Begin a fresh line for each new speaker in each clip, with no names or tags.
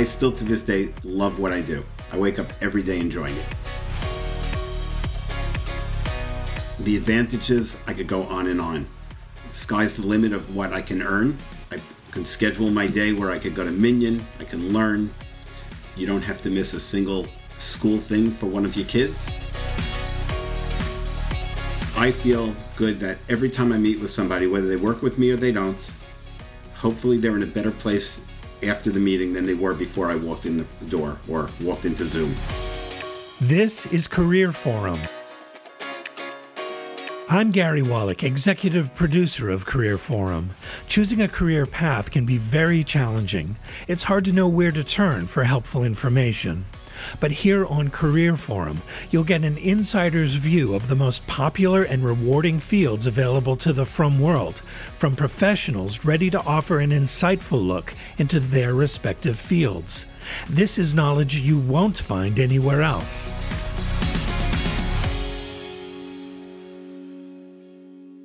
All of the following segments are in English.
I still to this day love what I do. I wake up every day enjoying it. The advantages, I could go on and on. Sky's the limit of what I can earn. I can schedule my day where I could go to Minyan, I can learn. You don't have to miss a single school thing for one of your kids. I feel good that every time I meet with somebody, whether they work with me or they don't, hopefully they're in a better place after the meeting than they were before I walked in the door or walked into Zoom.
This is Career Forum. I'm Gary Wallach, executive producer of Career Forum. Choosing a career path can be very challenging. It's hard to know where to turn for helpful information. But here on Career Forum, you'll get an insider's view of the most popular and rewarding fields available to the frum world, from professionals ready to offer an insightful look into their respective fields. This is knowledge you won't find anywhere else.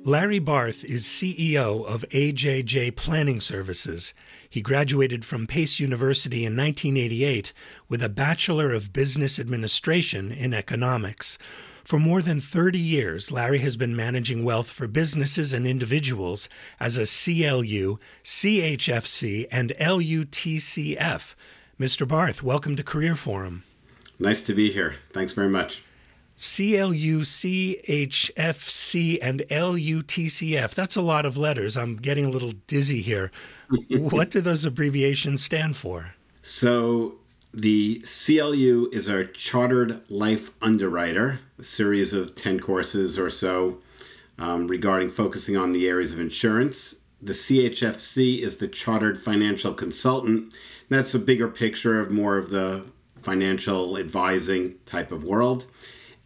Larry Barth is CEO of AJJ Planning Services. He graduated from Pace University in 1988 with a Bachelor of Business Administration in Economics. For more than 30 years, Larry has been managing wealth for businesses and individuals as a CLU, CHFC, and LUTCF. Mr. Barth, welcome to Career Forum.
Nice to be here. Thanks very much.
CLUCHFC and LUTCF. That's a lot of letters. I'm getting a little dizzy here. what do those abbreviations stand for?
So, the CLU is our Chartered Life Underwriter, a series of 10 courses or so um, regarding focusing on the areas of insurance. The CHFC is the Chartered Financial Consultant. That's a bigger picture of more of the financial advising type of world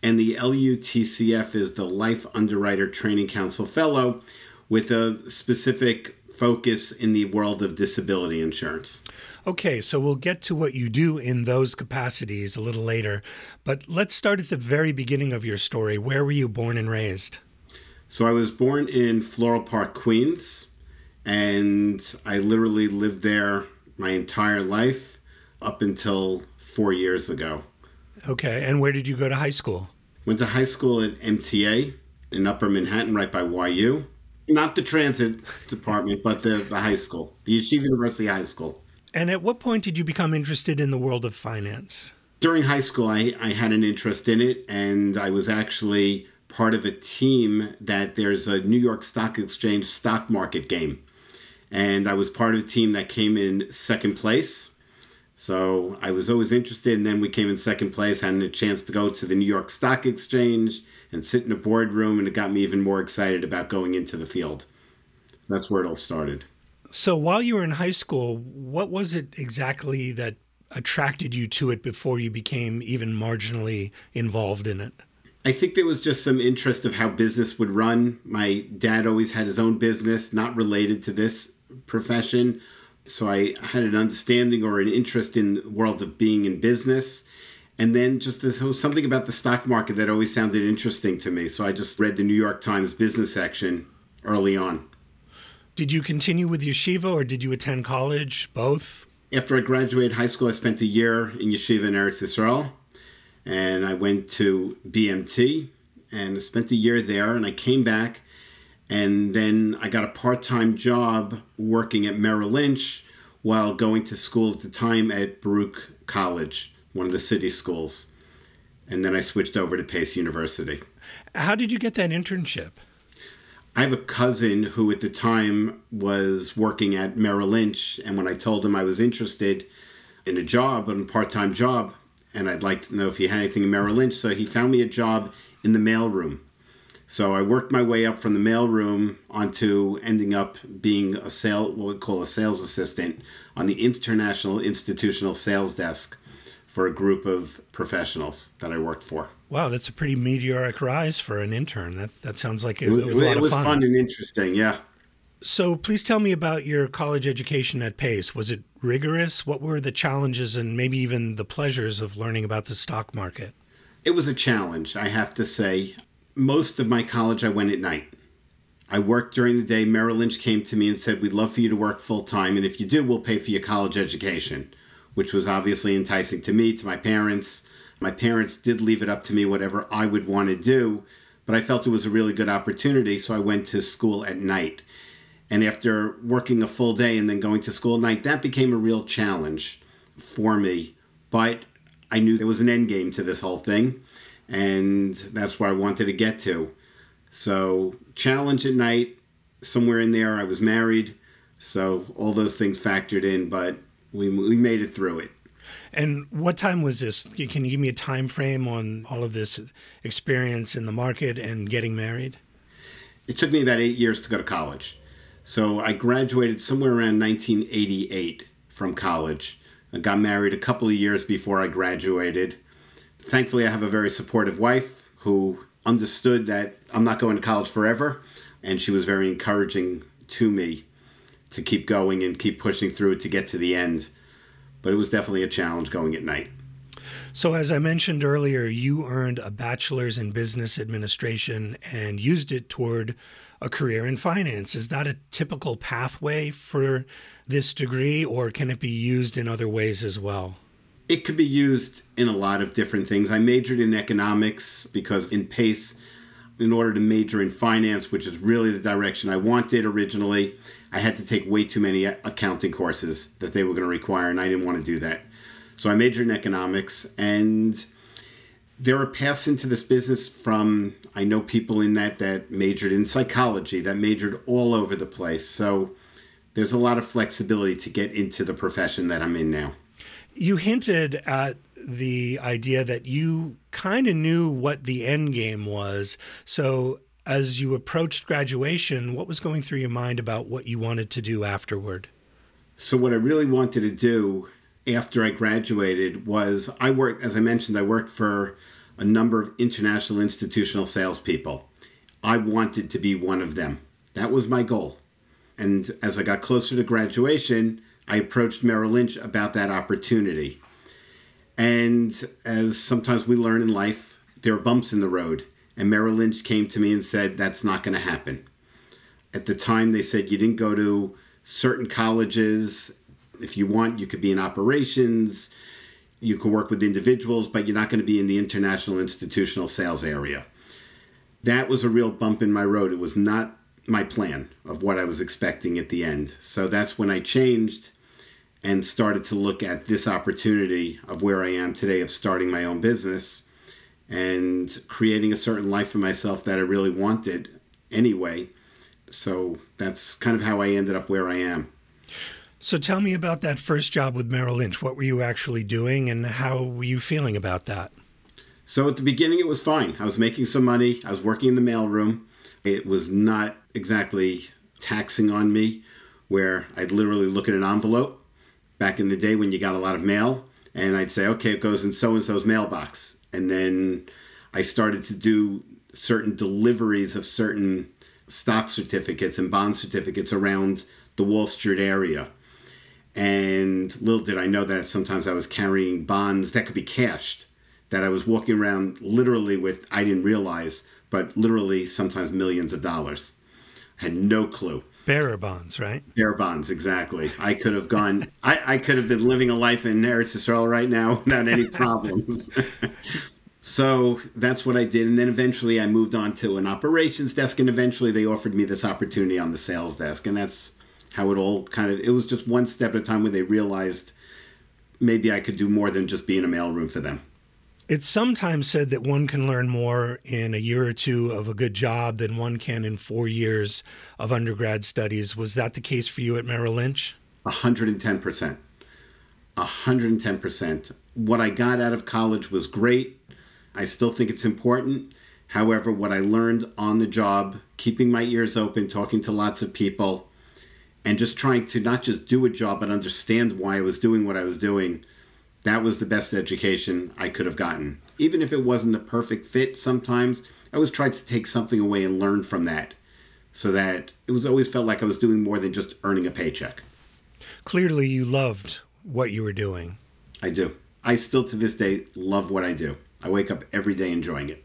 and the LUTCF is the Life Underwriter Training Council Fellow with a specific focus in the world of disability insurance.
Okay, so we'll get to what you do in those capacities a little later, but let's start at the very beginning of your story. Where were you born and raised?
So I was born in Floral Park, Queens, and I literally lived there my entire life up until four years ago.
Okay, and where did you go to high school?
Went to high school at MTA in Upper Manhattan, right by YU. Not the transit department, but the, the high school, the Yeshiva University High School.
And at what point did you become interested in the world of finance?
During high school, I, I had an interest in it, and I was actually part of a team that there's a New York Stock Exchange stock market game. And I was part of a team that came in second place so I was always interested, and then we came in second place, had a chance to go to the New York Stock Exchange and sit in a boardroom, and it got me even more excited about going into the field. So that's where it all started.
So while you were in high school, what was it exactly that attracted you to it before you became even marginally involved in it?
I think there was just some interest of how business would run. My dad always had his own business, not related to this profession, so I had an understanding or an interest in the world of being in business. And then just this, was something about the stock market that always sounded interesting to me. So I just read the New York Times business section early on.
Did you continue with yeshiva or did you attend college? Both?
After I graduated high school, I spent a year in yeshiva in Eretz Israel. And I went to BMT and spent a year there. And I came back and then I got a part time job working at Merrill Lynch while going to school at the time at Baruch College, one of the city schools. And then I switched over to Pace University.
How did you get that internship?
I have a cousin who at the time was working at Merrill Lynch. And when I told him I was interested in a job, a part time job, and I'd like to know if he had anything in Merrill Lynch, so he found me a job in the mailroom so I worked my way up from the mailroom onto ending up being a sale, what we call a sales assistant on the international institutional sales desk for a group of professionals that I worked for.
Wow, that's a pretty meteoric rise for an intern. That that sounds like it, it was, a lot
it was
of fun.
fun and interesting. Yeah.
So please tell me about your college education at Pace. Was it rigorous? What were the challenges and maybe even the pleasures of learning about the stock market?
It was a challenge, I have to say most of my college, I went at night. I worked during the day. Merrill Lynch came to me and said, We'd love for you to work full time. And if you do, we'll pay for your college education, which was obviously enticing to me, to my parents. My parents did leave it up to me, whatever I would want to do, but I felt it was a really good opportunity, so I went to school at night. And after working a full day and then going to school at night, that became a real challenge for me. But I knew there was an end game to this whole thing, and that's where I wanted to get to. So, challenge at night, somewhere in there, I was married. So, all those things factored in, but we, we made it through it.
And what time was this? Can you give me a time frame on all of this experience in the market and getting married?
It took me about eight years to go to college. So I graduated somewhere around 1988 from college. I got married a couple of years before I graduated. Thankfully, I have a very supportive wife who understood that I'm not going to college forever, and she was very encouraging to me to keep going and keep pushing through to get to the end. But it was definitely a challenge going at night.
So, as I mentioned earlier, you earned a bachelor's in business administration and used it toward a career in finance. Is that a typical pathway for this degree, or can it be used in other ways as well?
It could be used in a lot of different things. I majored in economics because in PACE, in order to major in finance, which is really the direction I wanted originally, I had to take way too many accounting courses that they were going to require, and I didn't want to do that. So I majored in economics, and there are paths into this business from I know people in that that majored in psychology, that majored all over the place. So there's a lot of flexibility to get into the profession that I'm in now.
You hinted at the idea that you kind of knew what the end game was. So as you approached graduation, what was going through your mind about what you wanted to do afterward?
So, what I really wanted to do after I graduated was I worked, as I mentioned, I worked for a number of international institutional salespeople. I wanted to be one of them. That was my goal. And as I got closer to graduation, I approached Merrill Lynch about that opportunity. And as sometimes we learn in life, there are bumps in the road. And Merrill Lynch came to me and said, That's not going to happen. At the time, they said you didn't go to certain colleges. If you want, you could be in operations, you could work with individuals, but you're not going to be in the international institutional sales area. That was a real bump in my road. It was not my plan of what I was expecting at the end. So that's when I changed and started to look at this opportunity of where I am today of starting my own business and creating a certain life for myself that I really wanted anyway. So that's kind of how I ended up where I am.
So tell me about that first job with Merrill Lynch. What were you actually doing and how were you feeling about that?
So at the beginning, it was fine. I was making some money. I was working in the mailroom. It was not exactly taxing on me, where I'd literally look at an envelope back in the day when you got a lot of mail, and I'd say, okay, it goes in so and so's mailbox. And then I started to do certain deliveries of certain stock certificates and bond certificates around the Wall Street area. And little did I know that sometimes I was carrying bonds that could be cashed, that I was walking around literally with, I didn't realize, but literally sometimes millions of dollars. I had no clue.
Bearer bonds, right?
Bearer bonds, exactly. I could have gone, I, I could have been living a life in Eretz Israel right now without any problems. so that's what I did. And then eventually I moved on to an operations desk, and eventually they offered me this opportunity on the sales desk. And that's how it all kind of it was just one step at a time where they realized maybe I could do more than just be in a mailroom for them.
It's sometimes said that one can learn more in a year or two of a good job than one can in four years of undergrad studies. Was that the case for you at Merrill Lynch?
110%. 110%. What I got out of college was great. I still think it's important. However, what I learned on the job, keeping my ears open, talking to lots of people, and just trying to not just do a job but understand why I was doing what I was doing. That was the best education I could have gotten. Even if it wasn't the perfect fit sometimes, I always tried to take something away and learn from that so that it was always felt like I was doing more than just earning a paycheck.
Clearly you loved what you were doing.
I do. I still to this day love what I do. I wake up every day enjoying it.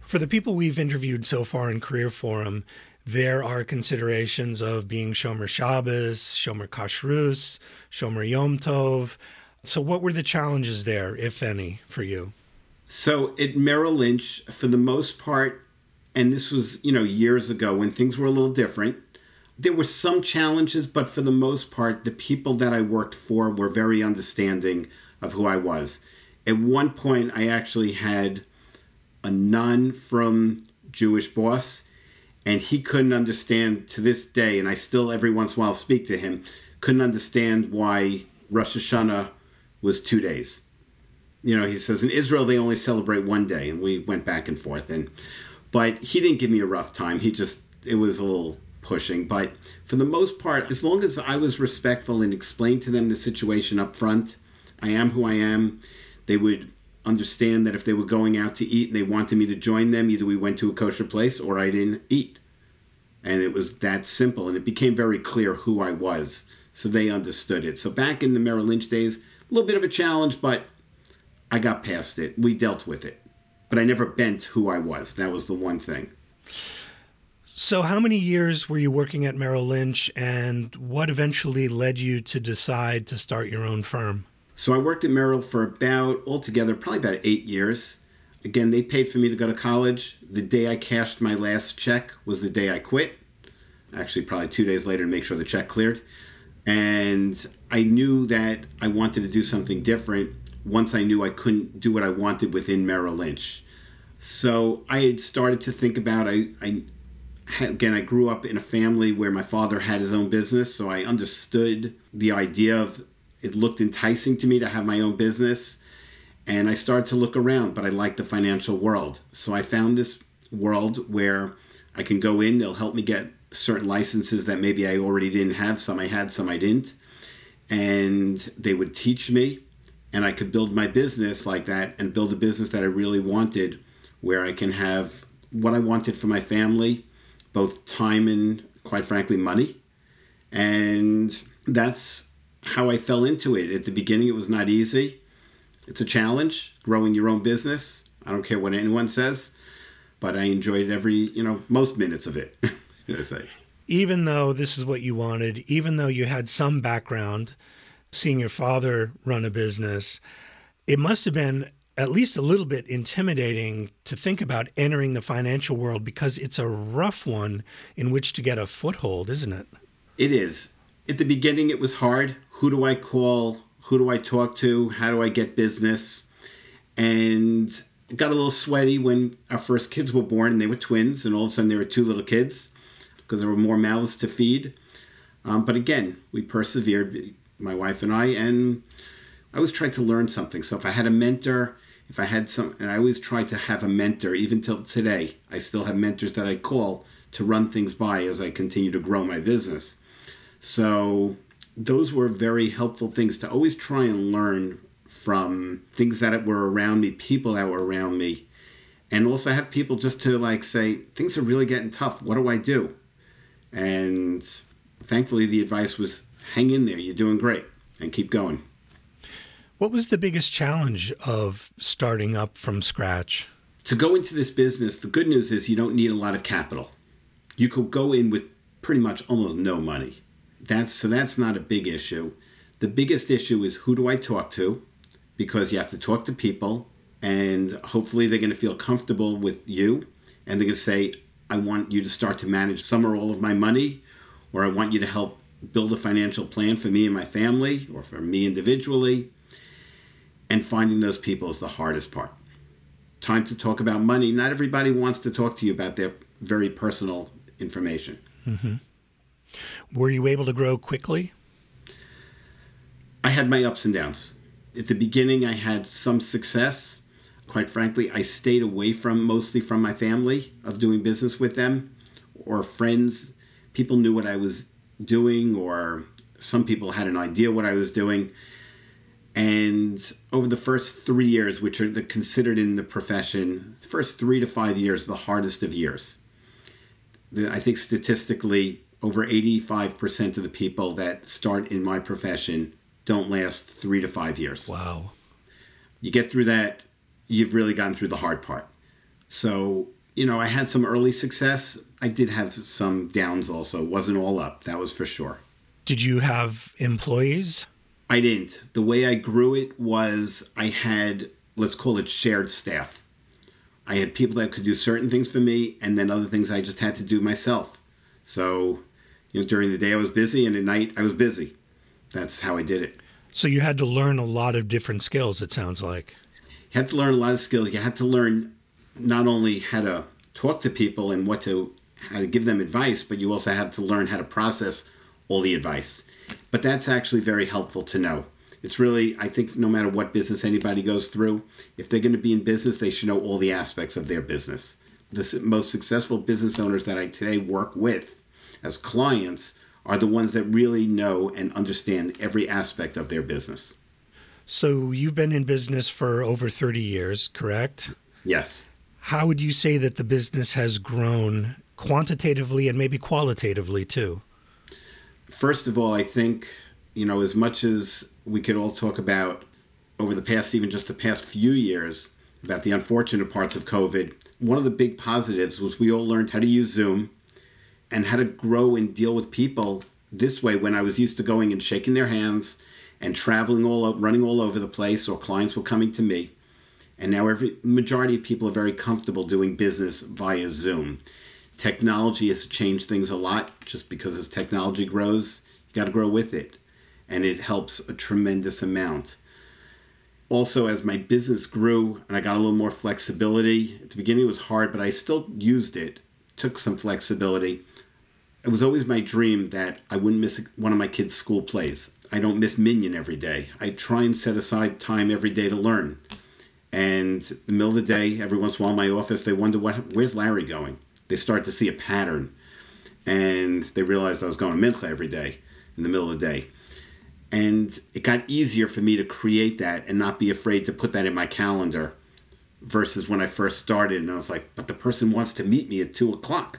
For the people we've interviewed so far in Career Forum, there are considerations of being Shomer Shabbos, Shomer Kashrus, Shomer Yom Tov. So, what were the challenges there, if any, for you?
So, at Merrill Lynch, for the most part, and this was, you know, years ago when things were a little different, there were some challenges, but for the most part, the people that I worked for were very understanding of who I was. At one point, I actually had a non frum Jewish boss and he couldn't understand to this day, and I still every once in a while speak to him, couldn't understand why Rosh Hashanah was two days. You know, he says in Israel they only celebrate one day, and we went back and forth, and but he didn't give me a rough time. He just it was a little pushing, but for the most part, as long as I was respectful and explained to them the situation up front, I am who I am. They would understand that if they were going out to eat and they wanted me to join them, either we went to a kosher place or I didn't eat. And it was that simple. And it became very clear who I was. So they understood it. So back in the Merrill Lynch days, a little bit of a challenge, but I got past it. We dealt with it. But I never bent who I was. That was the one thing.
So, how many years were you working at Merrill Lynch, and what eventually led you to decide to start your own firm?
So I worked at Merrill for about altogether probably about eight years. Again, they paid for me to go to college. The day I cashed my last check was the day I quit. Actually, probably two days later to make sure the check cleared. And I knew that I wanted to do something different once I knew I couldn't do what I wanted within Merrill Lynch. So I had started to think about I, I again I grew up in a family where my father had his own business, so I understood the idea of it looked enticing to me to have my own business. And I started to look around, but I liked the financial world. So I found this world where I can go in, they'll help me get certain licenses that maybe I already didn't have. Some I had, some I didn't. And they would teach me, and I could build my business like that and build a business that I really wanted, where I can have what I wanted for my family, both time and, quite frankly, money. And that's how I fell into it. At the beginning, it was not easy. It's a challenge growing your own business. I don't care what anyone says, but I enjoyed every, you know, most minutes of it, I.
Even though this is what you wanted, even though you had some background seeing your father run a business, it must have been at least a little bit intimidating to think about entering the financial world because it's a rough one in which to get a foothold, isn't it?
It is. At the beginning, it was hard who do I call? Who do I talk to? How do I get business? And it got a little sweaty when our first kids were born and they were twins, and all of a sudden there were two little kids because there were more mouths to feed. Um, but again, we persevered, my wife and I, and I always tried to learn something. So if I had a mentor, if I had some, and I always tried to have a mentor, even till today, I still have mentors that I call to run things by as I continue to grow my business. So those were very helpful things to always try and learn from things that were around me, people that were around me, and also have people just to like say things are really getting tough. What do I do? And thankfully, the advice was hang in there. You're doing great, and keep going.
What was the biggest challenge of starting up from scratch?
To go into this business, the good news is you don't need a lot of capital. You could go in with pretty much almost no money that's so that's not a big issue. The biggest issue is who do I talk to? Because you have to talk to people and hopefully they're going to feel comfortable with you and they're going to say I want you to start to manage some or all of my money or I want you to help build a financial plan for me and my family or for me individually. And finding those people is the hardest part. Time to talk about money. Not everybody wants to talk to you about their very personal information. Mm-hmm.
Were you able to grow quickly?
I had my ups and downs. At the beginning, I had some success. Quite frankly, I stayed away from mostly from my family of doing business with them or friends. People knew what I was doing, or some people had an idea what I was doing. And over the first three years, which are the, considered in the profession, the first three to five years, the hardest of years. I think statistically, over 85% of the people that start in my profession don't last three to five years.
Wow.
You get through that, you've really gotten through the hard part. So you know, I had some early success. I did have some downs also. It wasn't all up, that was for sure.
Did you have employees?
I didn't. The way I grew it was I had, let's call it shared staff. I had people that could do certain things for me, and then other things I just had to do myself. So, you know, during the day I was busy, and at night I was busy. That's how I did it.
So you had to learn a lot of different skills, it sounds like.
You had to learn a lot of skills. You had to learn not only how to talk to people and what to how to give them advice, but you also had to learn how to process all the advice. But that's actually very helpful to know. It's really, I think, no matter what business anybody goes through, if they're going to be in business, they should know all the aspects of their business. The most successful business owners that I today work with as clients are the ones that really know and understand every aspect of their business.
So you've been in business for over 30 years, correct?
Yes.
How would you say that the business has grown quantitatively and maybe qualitatively too?
First of all, I think, you know, as much as we could all talk about over the past, even just the past few years, about the unfortunate parts of COVID, one of the big positives was we all learned how to use Zoom and how to grow and deal with people this way when I was used to going and shaking their hands and traveling all running all over the place or clients were coming to me and now every majority of people are very comfortable doing business via Zoom. Technology has changed things a lot just because as technology grows, you got to grow with it and it helps a tremendous amount. Also, as my business grew and I got a little more flexibility, at the beginning it was hard, but I still used it, took some flexibility it was always my dream that I wouldn't miss one of my kids' school plays. I don't miss Minyan every day. I try and set aside time every day to learn. And in the middle of the day, every once in a while in my office, they wonder what where's Larry going? They start to see a pattern. And they realized I was going to Mincha every day in the middle of the day. And it got easier for me to create that and not be afraid to put that in my calendar versus when I first started and I was like, but the person wants to meet me at two o'clock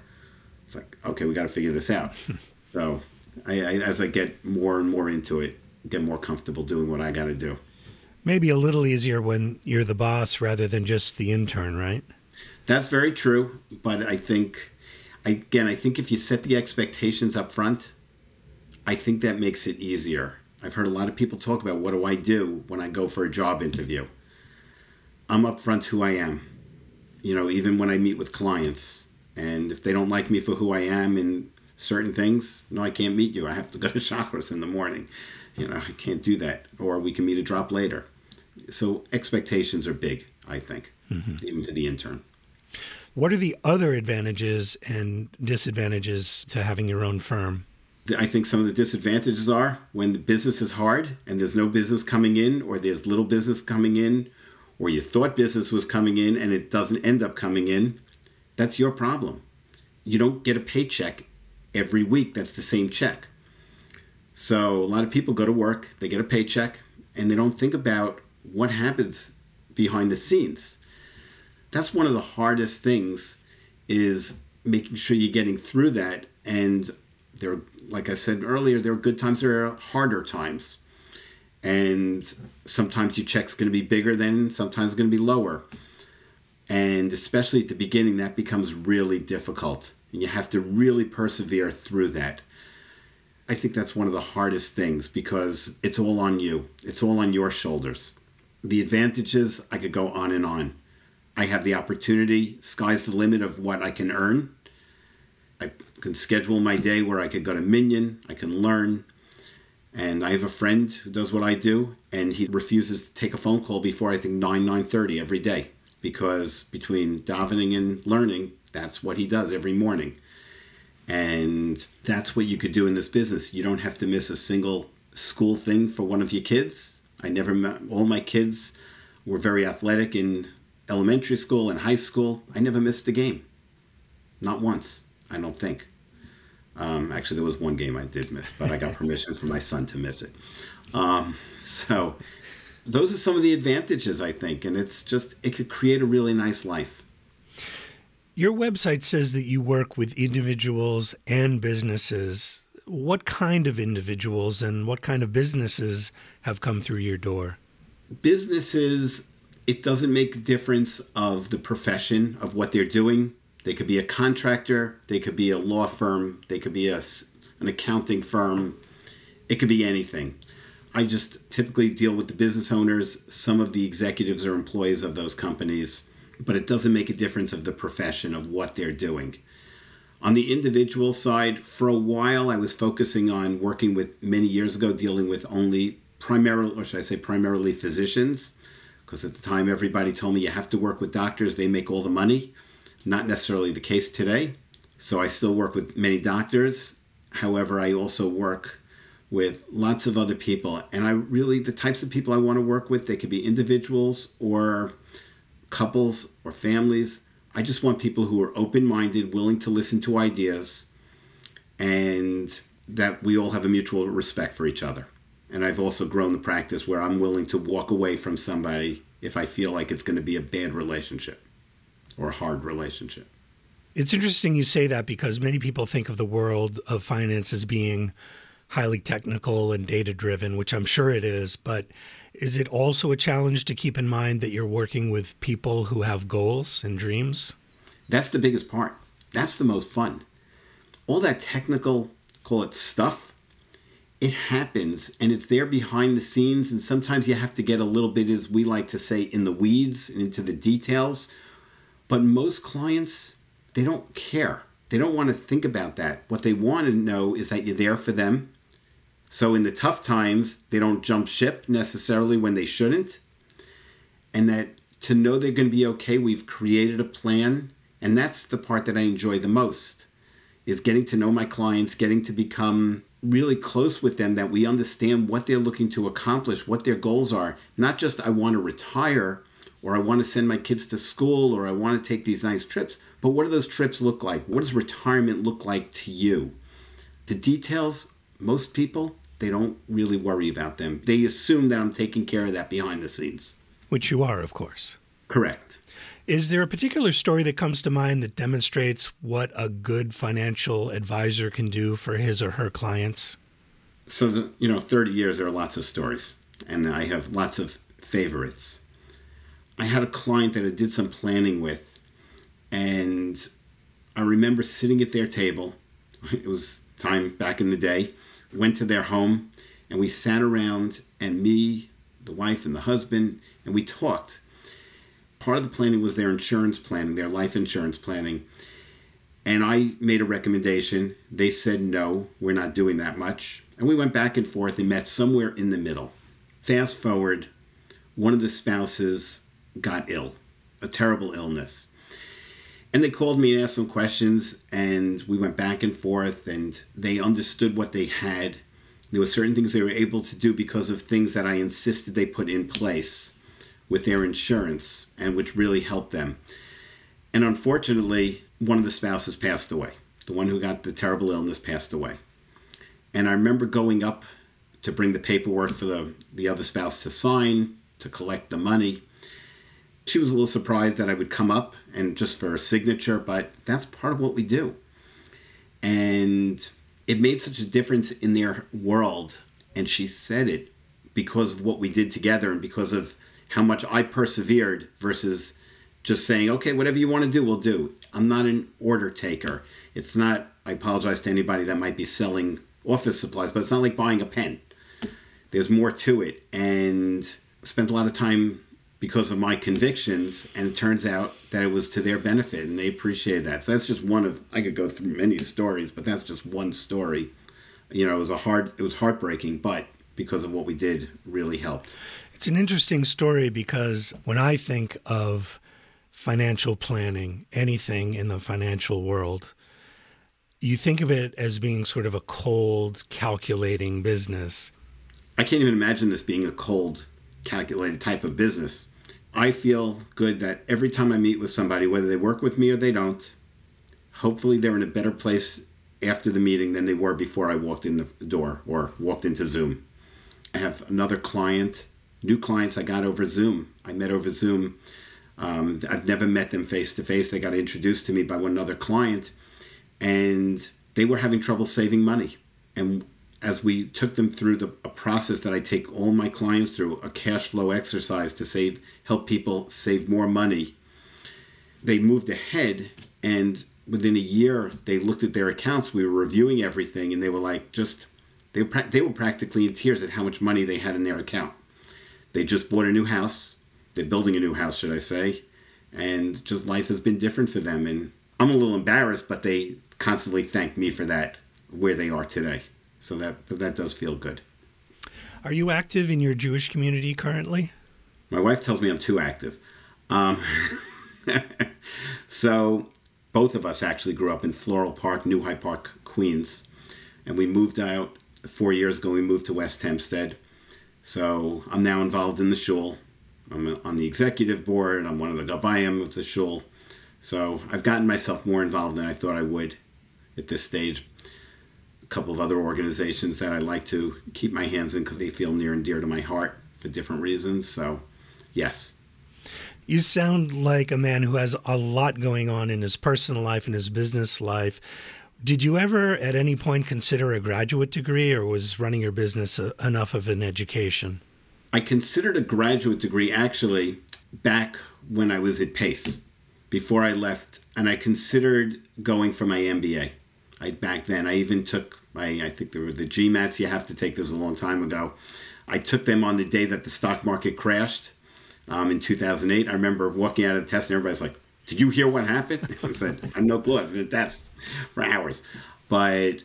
it's like okay we got to figure this out so I, I, as i get more and more into it get more comfortable doing what i got to do.
Maybe a little easier when you're the boss rather than just the intern right?
That's very true but i think again i think if you set the expectations up front i think that makes it easier. I've heard a lot of people talk about what do i do when i go for a job interview? I'm upfront who i am you know even when i meet with clients. And if they don't like me for who I am in certain things, no, I can't meet you. I have to go to Shacharis in the morning. You know, I can't do that. Or we can meet a drop later. So expectations are big, I think, mm-hmm. even to the intern.
What are the other advantages and disadvantages to having your own firm?
I think some of the disadvantages are when the business is hard and there's no business coming in, or there's little business coming in, or you thought business was coming in and it doesn't end up coming in that's your problem. You don't get a paycheck every week that's the same check. So a lot of people go to work, they get a paycheck, and they don't think about what happens behind the scenes. That's one of the hardest things is making sure you're getting through that and there like I said earlier, there are good times, there are harder times. And sometimes your check's going to be bigger than sometimes it's going to be lower and especially at the beginning that becomes really difficult and you have to really persevere through that. I think that's one of the hardest things because it's all on you. It's all on your shoulders. The advantages i could go on and on. I have the opportunity. Sky's the limit of what i can earn. I can schedule my day where i could go to minyan. I can learn. And i have a friend who does what i do and he refuses to take a phone call before i think 9 9.30 every day because between davening and learning, that's what he does every morning. And that's what you could do in this business. You don't have to miss a single school thing for one of your kids. I never met, all my kids were very athletic in elementary school and high school. I never missed a game. Not once, I don't think. Um, actually, there was one game I did miss, but I got permission from my son to miss it. Um, so those are some of the advantages I think, and it's just it could create a really nice life.
Your website says that you work with individuals and businesses. What kind of individuals and what kind of businesses have come through your door?
Businesses, it doesn't make a difference of the profession of what they're doing. They could be a contractor, they could be a law firm, they could be a, an accounting firm, it could be anything. I just typically deal with the business owners. Some of the executives are employees of those companies, but it doesn't make a difference of the profession of what they're doing. On the individual side, for a while I was focusing on working with many years ago, dealing with only primarily, or should I say, primarily physicians, because at the time everybody told me you have to work with doctors, they make all the money. Not necessarily the case today. So I still work with many doctors. However, I also work with lots of other people. And I really, the types of people I want to work with, they could be individuals or couples or families. I just want people who are open minded, willing to listen to ideas, and that we all have a mutual respect for each other. And I've also grown the practice where I'm willing to walk away from somebody if I feel like it's going to be a bad relationship or a hard relationship.
It's interesting you say that because many people think of the world of finance as being highly technical and data driven, which I'm sure it is, but is it also a challenge to keep in mind that you're working with people who have goals and dreams?
That's the biggest part. That's the most fun. All that technical, call it stuff, it happens and it's there behind the scenes. And sometimes you have to get a little bit, as we like to say, in the weeds and into the details. But most clients, they don't care. They don't want to think about that. What they want to know is that you're there for them so in the tough times, they don't jump ship necessarily when they shouldn't. And that to know they're going to be okay, we've created a plan. And that's the part that I enjoy the most is getting to know my clients, getting to become really close with them that we understand what they're looking to accomplish, what their goals are. Not just I want to retire or I want to send my kids to school or I want to take these nice trips, but what do those trips look like? What does retirement look like to you? The details, most people, they don't really worry about them. They assume that I'm taking care of that behind the scenes.
Which you are, of course.
Correct.
Is there a particular story that comes to mind that demonstrates what a good financial advisor can do for his or her clients?
So, the, you know, 30 years, there are lots of stories, and I have lots of favorites. I had a client that I did some planning with, and I remember sitting at their table. It was time back in the day went to their home and we sat around and me, the wife and the husband, and we talked. Part of the planning was their insurance planning, their life insurance planning. And I made a recommendation. They said, no, we're not doing that much. And we went back and forth and met somewhere in the middle. Fast forward, one of the spouses got ill, a terrible illness. And they called me and asked some questions, and we went back and forth, and they understood what they had. There were certain things they were able to do because of things that I insisted they put in place with their insurance, and which really helped them. And unfortunately, one of the spouses passed away. The one who got the terrible illness passed away. And I remember going up to bring the paperwork for the, the other spouse to sign, to collect the money. She was a little surprised that I would come up and just for a signature, but that's part of what we do. And it made such a difference in their world. And she said it because of what we did together and because of how much I persevered versus just saying, okay, whatever you want to do, we'll do. I'm not an order taker. It's not, I apologize to anybody that might be selling office supplies, but it's not like buying a pen. There's more to it. And spent a lot of time because of my convictions, and it turns out that it was to their benefit, and they appreciated that. So that's just one of I could go through many stories, but that's just one story. You know, it was a hard, it was heartbreaking, but because of what we did, really helped.
It's an interesting story because when I think of financial planning, anything in the financial world, you think of it as being sort of a cold, calculating business.
I can't even imagine this being a cold, calculated type of business. I feel good that every time I meet with somebody, whether they work with me or they don't, hopefully they're in a better place after the meeting than they were before I walked in the door or walked into Zoom. I have another client, new clients I got over Zoom. I met over Zoom. Um, I've never met them face to face. They got introduced to me by one other client, and they were having trouble saving money. And as we took them through the a process that I take all my clients through, a cash flow exercise to save help people save more money. they moved ahead and within a year they looked at their accounts. We were reviewing everything and they were like just they were, they were practically in tears at how much money they had in their account. They just bought a new house. They're building a new house should i say. And just life has been different for them. And i'm a little embarrassed but they constantly thank me for that where they are today so that that does feel good
are you active in your jewish community currently
my wife tells me i'm too active um, so both of us actually grew up in Floral Park, New Hyde Park, Queens, and we moved out four years ago. We moved to West Hempstead. So I'm now involved in the shul. I'm on the executive board. I'm one of the gabayim of the shul. So I've gotten myself more involved than I thought I would at this stage. Couple of other organizations that I like to keep my hands in because they feel near and dear to my heart for different reasons. So, yes.
You sound like a man who has a lot going on in his personal life and his business life. Did you ever at any point consider a graduate degree or was running your business a, enough of an education?
I considered a graduate degree actually back when I was at Pace before I left and I considered going for my MBA. I back then I even took I think were the GMATs you have to take this a long time ago. I took them on the day that the stock market crashed um, in 2008. I remember walking out of the test and everybody's like, "Did you hear what happened?" I said, "I have no clue. I've been a test for hours," but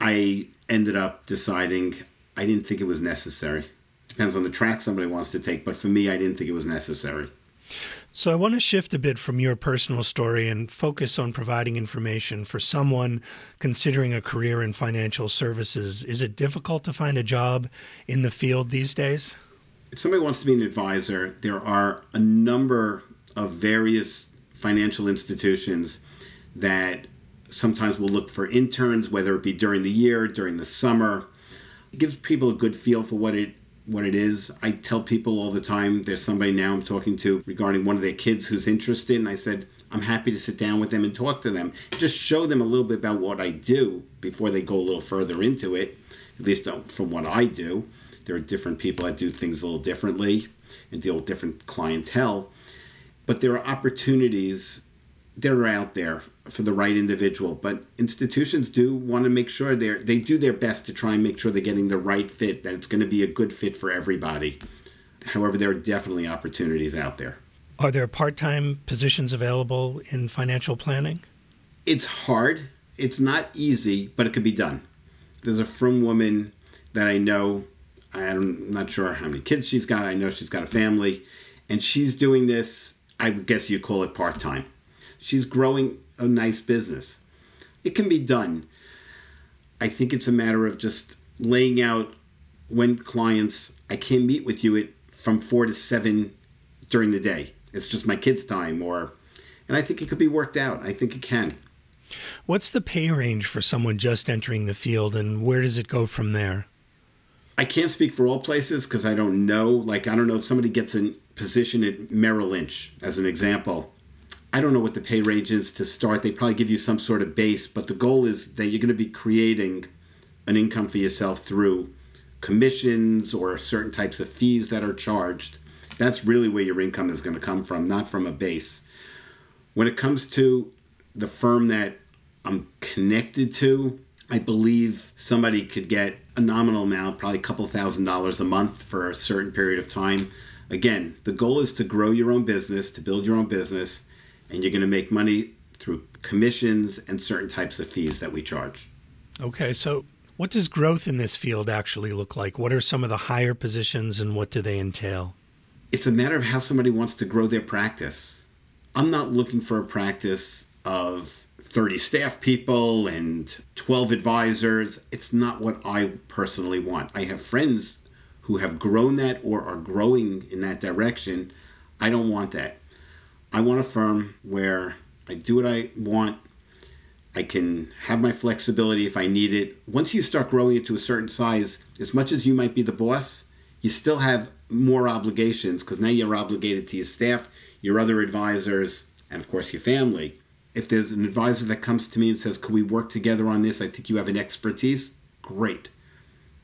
I ended up deciding I didn't think it was necessary. Depends on the track somebody wants to take, but for me, I didn't think it was necessary.
So, I want to shift a bit from your personal story and focus on providing information for someone considering a career in financial services. Is it difficult to find a job in the field these days?
if somebody wants to be an advisor, there are a number of various financial institutions that sometimes will look for interns, whether it be during the year, during the summer. It gives people a good feel for what it what it is. I tell people all the time, there's somebody now I'm talking to regarding one of their kids who's interested, and I said, I'm happy to sit down with them and talk to them. Just show them a little bit about what I do before they go a little further into it, at least uh, from what I do. There are different people that do things a little differently and deal with different clientele. But there are opportunities that are out there for the right individual. But institutions do want to make sure they're they do their best to try and make sure they're getting the right fit, that it's going to be a good fit for everybody. However, there are definitely opportunities out there.
Are there part time positions available in financial planning?
It's hard. It's not easy, but it could be done. There's a frum woman that I know I'm not sure how many kids she's got. I know she's got a family, and she's doing this. I guess you call it part time. She's growing a nice business. It can be done. I think it's a matter of just laying out when clients. I can't meet with you at from four to seven during the day. It's just my kids' time, or, and I think it could be worked out. I think it can.
What's the pay range for someone just entering the field, and where does it go from there?
I can't speak for all places because I don't know. Like, I don't know if somebody gets a position at Merrill Lynch, as an example. I don't know what the pay range is to start. They probably give you some sort of base, but the goal is that you're going to be creating an income for yourself through commissions or certain types of fees that are charged. That's really where your income is going to come from, not from a base. When it comes to the firm that I'm connected to, I believe somebody could get a nominal amount, probably a couple thousand dollars a month for a certain period of time. Again, the goal is to grow your own business, to build your own business, and you're going to make money through commissions and certain types of fees that we charge.
Okay, so what does growth in this field actually look like? What are some of the higher positions and what do they entail?
It's a matter of how somebody wants to grow their practice. I'm not looking for a practice of 30 staff people and 12 advisors. It's not what I personally want. I have friends who have grown that or are growing in that direction. I don't want that. I want a firm where I do what I want. I can have my flexibility if I need it. Once you start growing it to a certain size, as much as you might be the boss, you still have more obligations because now you're obligated to your staff, your other advisors, and of course your family if there's an advisor that comes to me and says, Could we work together on this? I think you have an expertise. Great.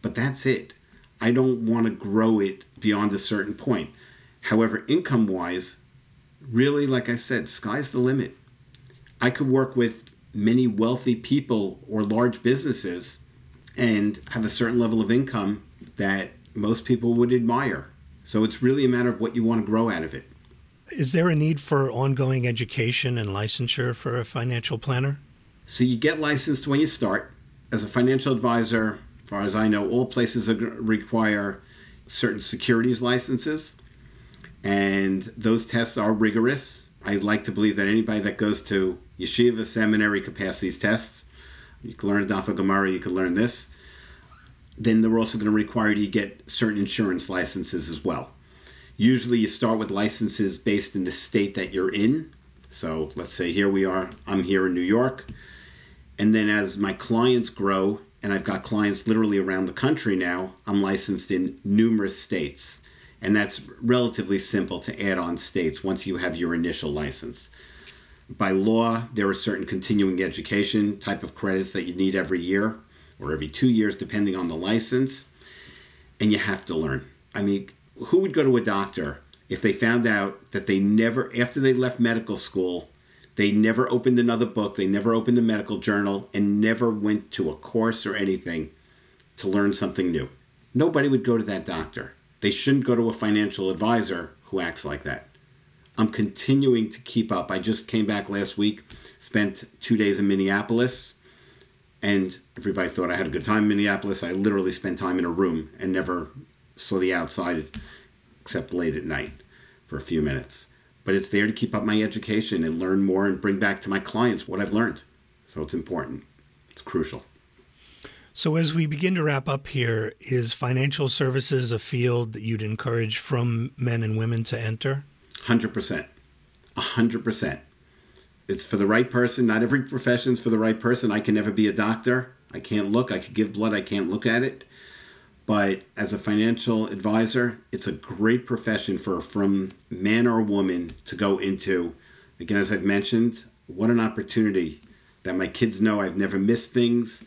But that's it. I don't want to grow it beyond a certain point. However, income wise, really, like I said, sky's the limit. I could work with many wealthy people or large businesses and have a certain level of income that most people would admire. So it's really a matter of what you want to grow out of it.
Is there a need for ongoing education and licensure for a financial planner?
So you get licensed when you start. As a financial advisor, as far as I know, all places require certain securities licenses, and those tests are rigorous. I like to believe that anybody that goes to yeshiva seminary could pass these tests. You can learn Daf Gemara, you can learn this. Then they're also going to require you to get certain insurance licenses as well. Usually, you start with licenses based in the state that you're in. So, let's say here we are, I'm here in New York. And then, as my clients grow, and I've got clients literally around the country now, I'm licensed in numerous states. And that's relatively simple to add on states once you have your initial license. By law, there are certain continuing education type of credits that you need every year or every two years, depending on the license. And you have to learn. I mean, who would go to a doctor if they found out that they never, after they left medical school, they never opened another book, they never opened a medical journal, and never went to a course or anything to learn something new? Nobody would go to that doctor. They shouldn't go to a financial advisor who acts like that. I'm continuing to keep up. I just came back last week, spent two days in Minneapolis, and everybody thought I had a good time in Minneapolis. I literally spent time in a room and never saw the outside except late at night for a few minutes. But it's there to keep up my education and learn more and bring back to my clients what I've learned. So it's important, it's crucial.
So, as we begin to wrap up here, is financial services a field that you'd encourage from men and women to enter?
100%. 100%. It's for the right person. Not every profession's for the right person. I can never be a doctor. I can't look. I could give blood. I can't look at it. But as a financial advisor, it's a great profession for from man or woman to go into. Again, as I've mentioned, what an opportunity that my kids know I've never missed things.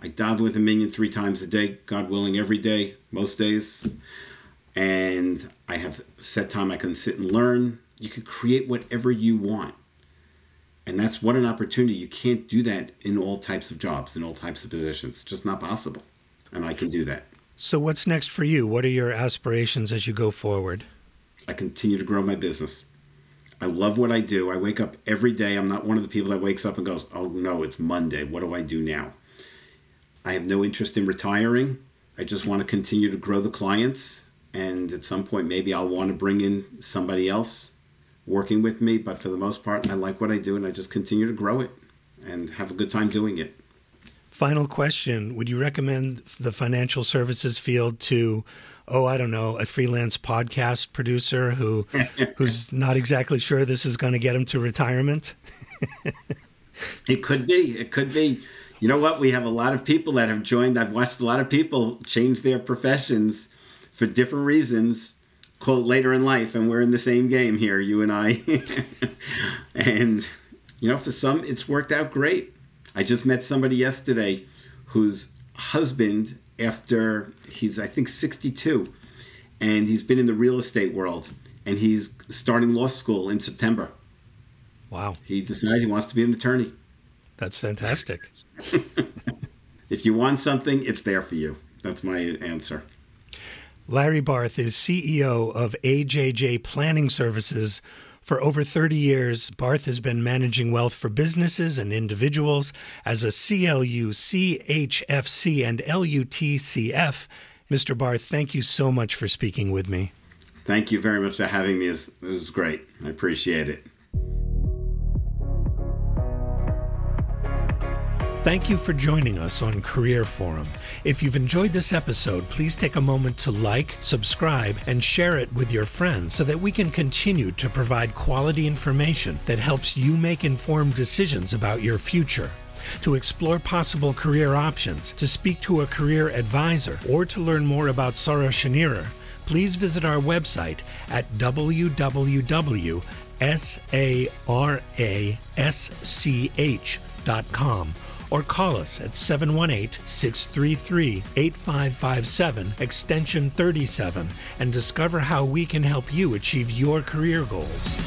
I daven with a minyan three times a day, God willing, every day, most days. And I have set time I can sit and learn. You can create whatever you want. And that's what an opportunity. You can't do that in all types of jobs, in all types of positions. It's just not possible. And I can do that.
So, what's next for you? What are your aspirations as you go forward?
I continue to grow my business. I love what I do. I wake up every day. I'm not one of the people that wakes up and goes, oh no, it's Monday. What do I do now? I have no interest in retiring. I just want to continue to grow the clients. And at some point, maybe I'll want to bring in somebody else working with me. But for the most part, I like what I do and I just continue to grow it and have a good time doing it.
Final question Would you recommend the financial services field to, oh, I don't know, a freelance podcast producer who who's not exactly sure this is going to get him to retirement?
it could be. It could be you know what? We have a lot of people that have joined. I've watched a lot of people change their professions for different reasons quote, later in life, and we're in the same game here, you and I. and, you know, for some, it's worked out great. I just met somebody yesterday whose husband, after he's, I think, 62, and he's been in the real estate world, and he's starting law school in September.
Wow.
He decided he wants to be an attorney.
That's fantastic.
if you want something, it's there for you. That's my answer.
Larry Barth is CEO of AJJ Planning Services. For over 30 years, Barth has been managing wealth for businesses and individuals as a CLU, CHFC, and LUTCF. Mr. Barth, thank you so much for speaking with me.
Thank you very much for having me. It was great. I appreciate it.
Thank you for joining us on Career Forum. If you've enjoyed this episode, please take a moment to like, subscribe, and share it with your friends so that we can continue to provide quality information that helps you make informed decisions about your future. To explore possible career options, to speak to a career advisor, or to learn more about Sara Schenirer, please visit our website at www.sarasch.com or call us at 718 633 8557, extension 37, and discover how we can help you achieve your career goals.